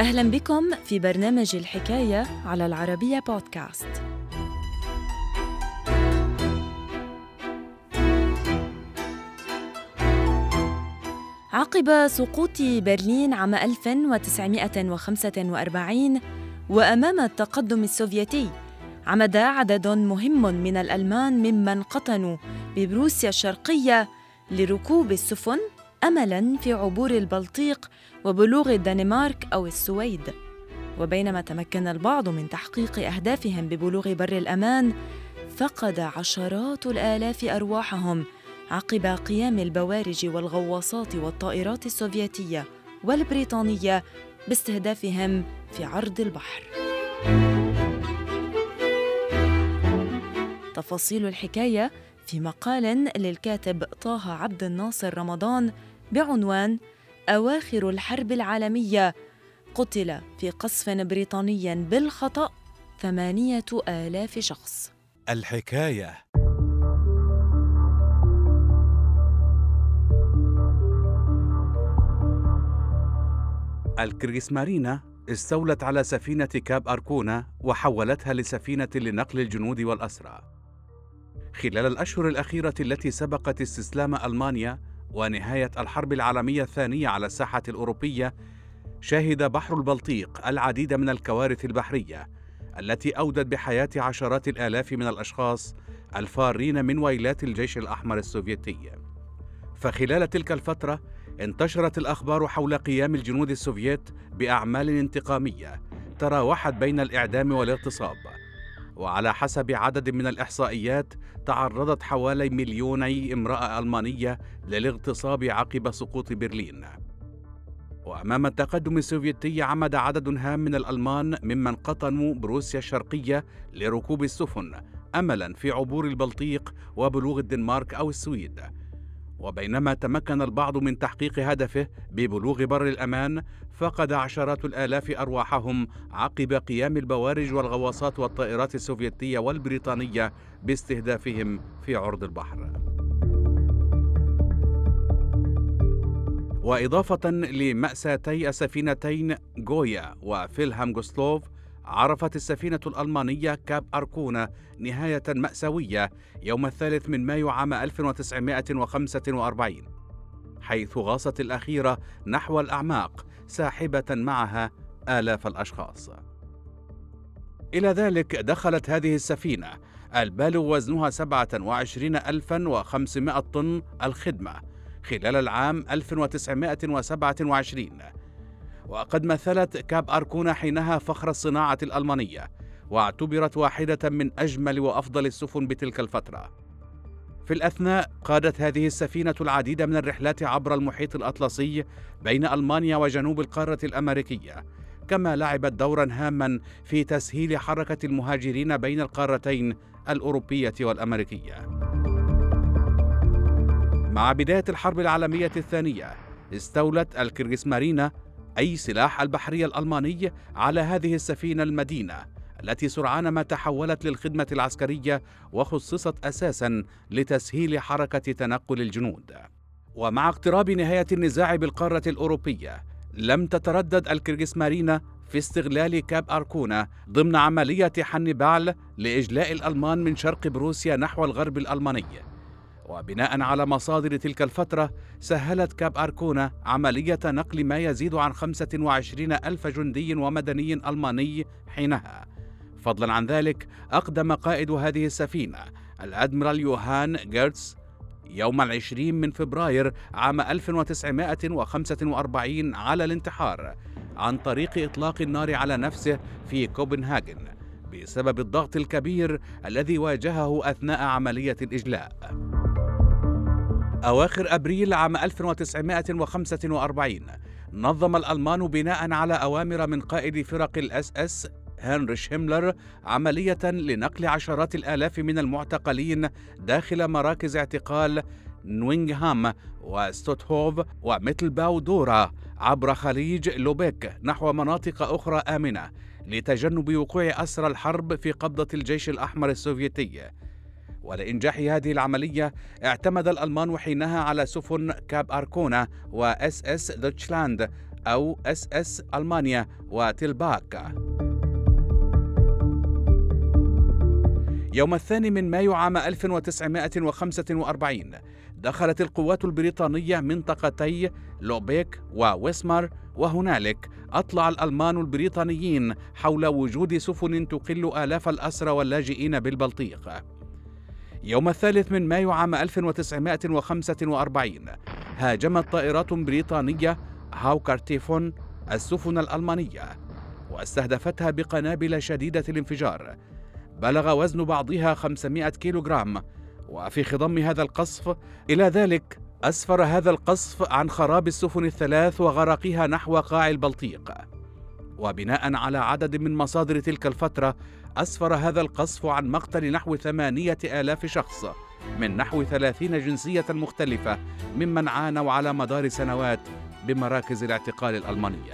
أهلا بكم في برنامج الحكاية على العربية بودكاست. عقب سقوط برلين عام 1945 وأمام التقدم السوفيتي عمد عدد مهم من الألمان ممن قطنوا ببروسيا الشرقية لركوب السفن املا في عبور البلطيق وبلوغ الدنمارك أو السويد. وبينما تمكن البعض من تحقيق أهدافهم ببلوغ بر الأمان فقد عشرات الآلاف أرواحهم عقب قيام البوارج والغواصات والطائرات السوفيتية والبريطانية باستهدافهم في عرض البحر. تفاصيل الحكاية في مقال للكاتب طه عبد الناصر رمضان بعنوان أواخر الحرب العالمية. قتل في قصف بريطاني بالخطأ ثمانية آلاف شخص. الحكاية. الكريسمارينا استولت على سفينة كاب أركونا وحولتها لسفينة لنقل الجنود والأسرى. خلال الأشهر الأخيرة التي سبقت استسلام ألمانيا ونهاية الحرب العالمية الثانية على الساحة الأوروبية شهد بحر البلطيق العديد من الكوارث البحرية التي أودت بحياة عشرات الآلاف من الأشخاص الفارين من ويلات الجيش الأحمر السوفيتي. فخلال تلك الفترة انتشرت الأخبار حول قيام الجنود السوفييت بأعمال انتقامية تراوحت بين الإعدام والاغتصاب. وعلى حسب عدد من الإحصائيات تعرضت حوالي مليوني امرأة ألمانية للاغتصاب عقب سقوط برلين. وأمام التقدم السوفيتي عمد عدد هام من الألمان ممن قطنوا بروسيا الشرقية لركوب السفن أملا في عبور البلطيق وبلوغ الدنمارك أو السويد. وبينما تمكن البعض من تحقيق هدفه ببلوغ بر الأمان فقد عشرات الآلاف أرواحهم عقب قيام البوارج والغواصات والطائرات السوفيتية والبريطانية باستهدافهم في عرض البحر. وإضافة لمأساتي السفينتين جويا وفيلهام جوستلوف عرفت السفينة الألمانية كاب أركونا نهاية مأساوية يوم الثالث من مايو عام 1945 حيث غاصت الأخيرة نحو الأعماق ساحبة معها آلاف الأشخاص. إلى ذلك دخلت هذه السفينة البالغ وزنها 27500 طن الخدمة خلال العام 1927 وقد مثلت كاب أركونا حينها فخر الصناعة الألمانية واعتبرت واحدة من أجمل وأفضل السفن بتلك الفترة. في الأثناء قادت هذه السفينة العديد من الرحلات عبر المحيط الأطلسي بين ألمانيا وجنوب القارة الأمريكية كما لعبت دورا هاما في تسهيل حركة المهاجرين بين القارتين الأوروبية والأمريكية. مع بداية الحرب العالمية الثانية استولت الكريسمارينا أي سلاح البحرية الألماني على هذه السفينة المدينة التي سرعان ما تحولت للخدمة العسكرية وخصصت أساسا لتسهيل حركة تنقل الجنود. ومع اقتراب نهاية النزاع بالقارة الأوروبية لم تتردد الكريغسمارينا في استغلال كاب أركونا ضمن عملية حنبعل لإجلاء الألمان من شرق بروسيا نحو الغرب الألماني وبناء على مصادر تلك الفترة سهلت كاب أركونا عملية نقل ما يزيد عن 25 ألف جندي ومدني ألماني حينها فضلا عن ذلك أقدم قائد هذه السفينة الأدميرال يوهان جيرتس يوم العشرين من فبراير عام 1945 على الانتحار عن طريق إطلاق النار على نفسه في كوبنهاجن بسبب الضغط الكبير الذي واجهه أثناء عملية الإجلاء. أواخر أبريل عام 1945 نظم الألمان بناء على أوامر من قائد فرق الأس أس هنريش هيملر عملية لنقل عشرات الآلاف من المعتقلين داخل مراكز اعتقال نوينغام وستوتهوف وميتلباو دورا عبر خليج لوبيك نحو مناطق أخرى آمنة لتجنب وقوع أسرى الحرب في قبضة الجيش الأحمر السوفيتي. ولإنجاح هذه العملية اعتمد الألمان حينها على سفن كاب أركونا وأس أس دوتشلاند أو إس إس ألمانيا وتلباك. يوم الثاني من مايو عام 1945 دخلت القوات البريطانية منطقتي لوبيك وويسمار وهنالك أطلع الألمان البريطانيين حول وجود سفن تقل آلاف الأسرى واللاجئين بالبلطيق. يوم الثالث من مايو عام 1945 هاجمت طائرات بريطانية هاوكر تيفون السفن الألمانية واستهدفتها بقنابل شديدة الانفجار. بلغ وزن بعضها 500 كيلوغرام وفي خضم هذا القصف إلى ذلك أسفر هذا القصف عن خراب السفن الثلاث وغرقها نحو قاع البلطيق. وبناء على عدد من مصادر تلك الفترة أسفر هذا القصف عن مقتل نحو ثمانية آلاف شخص من نحو ثلاثين جنسية مختلفة ممن عانوا على مدار سنوات بمراكز الاعتقال الألمانية.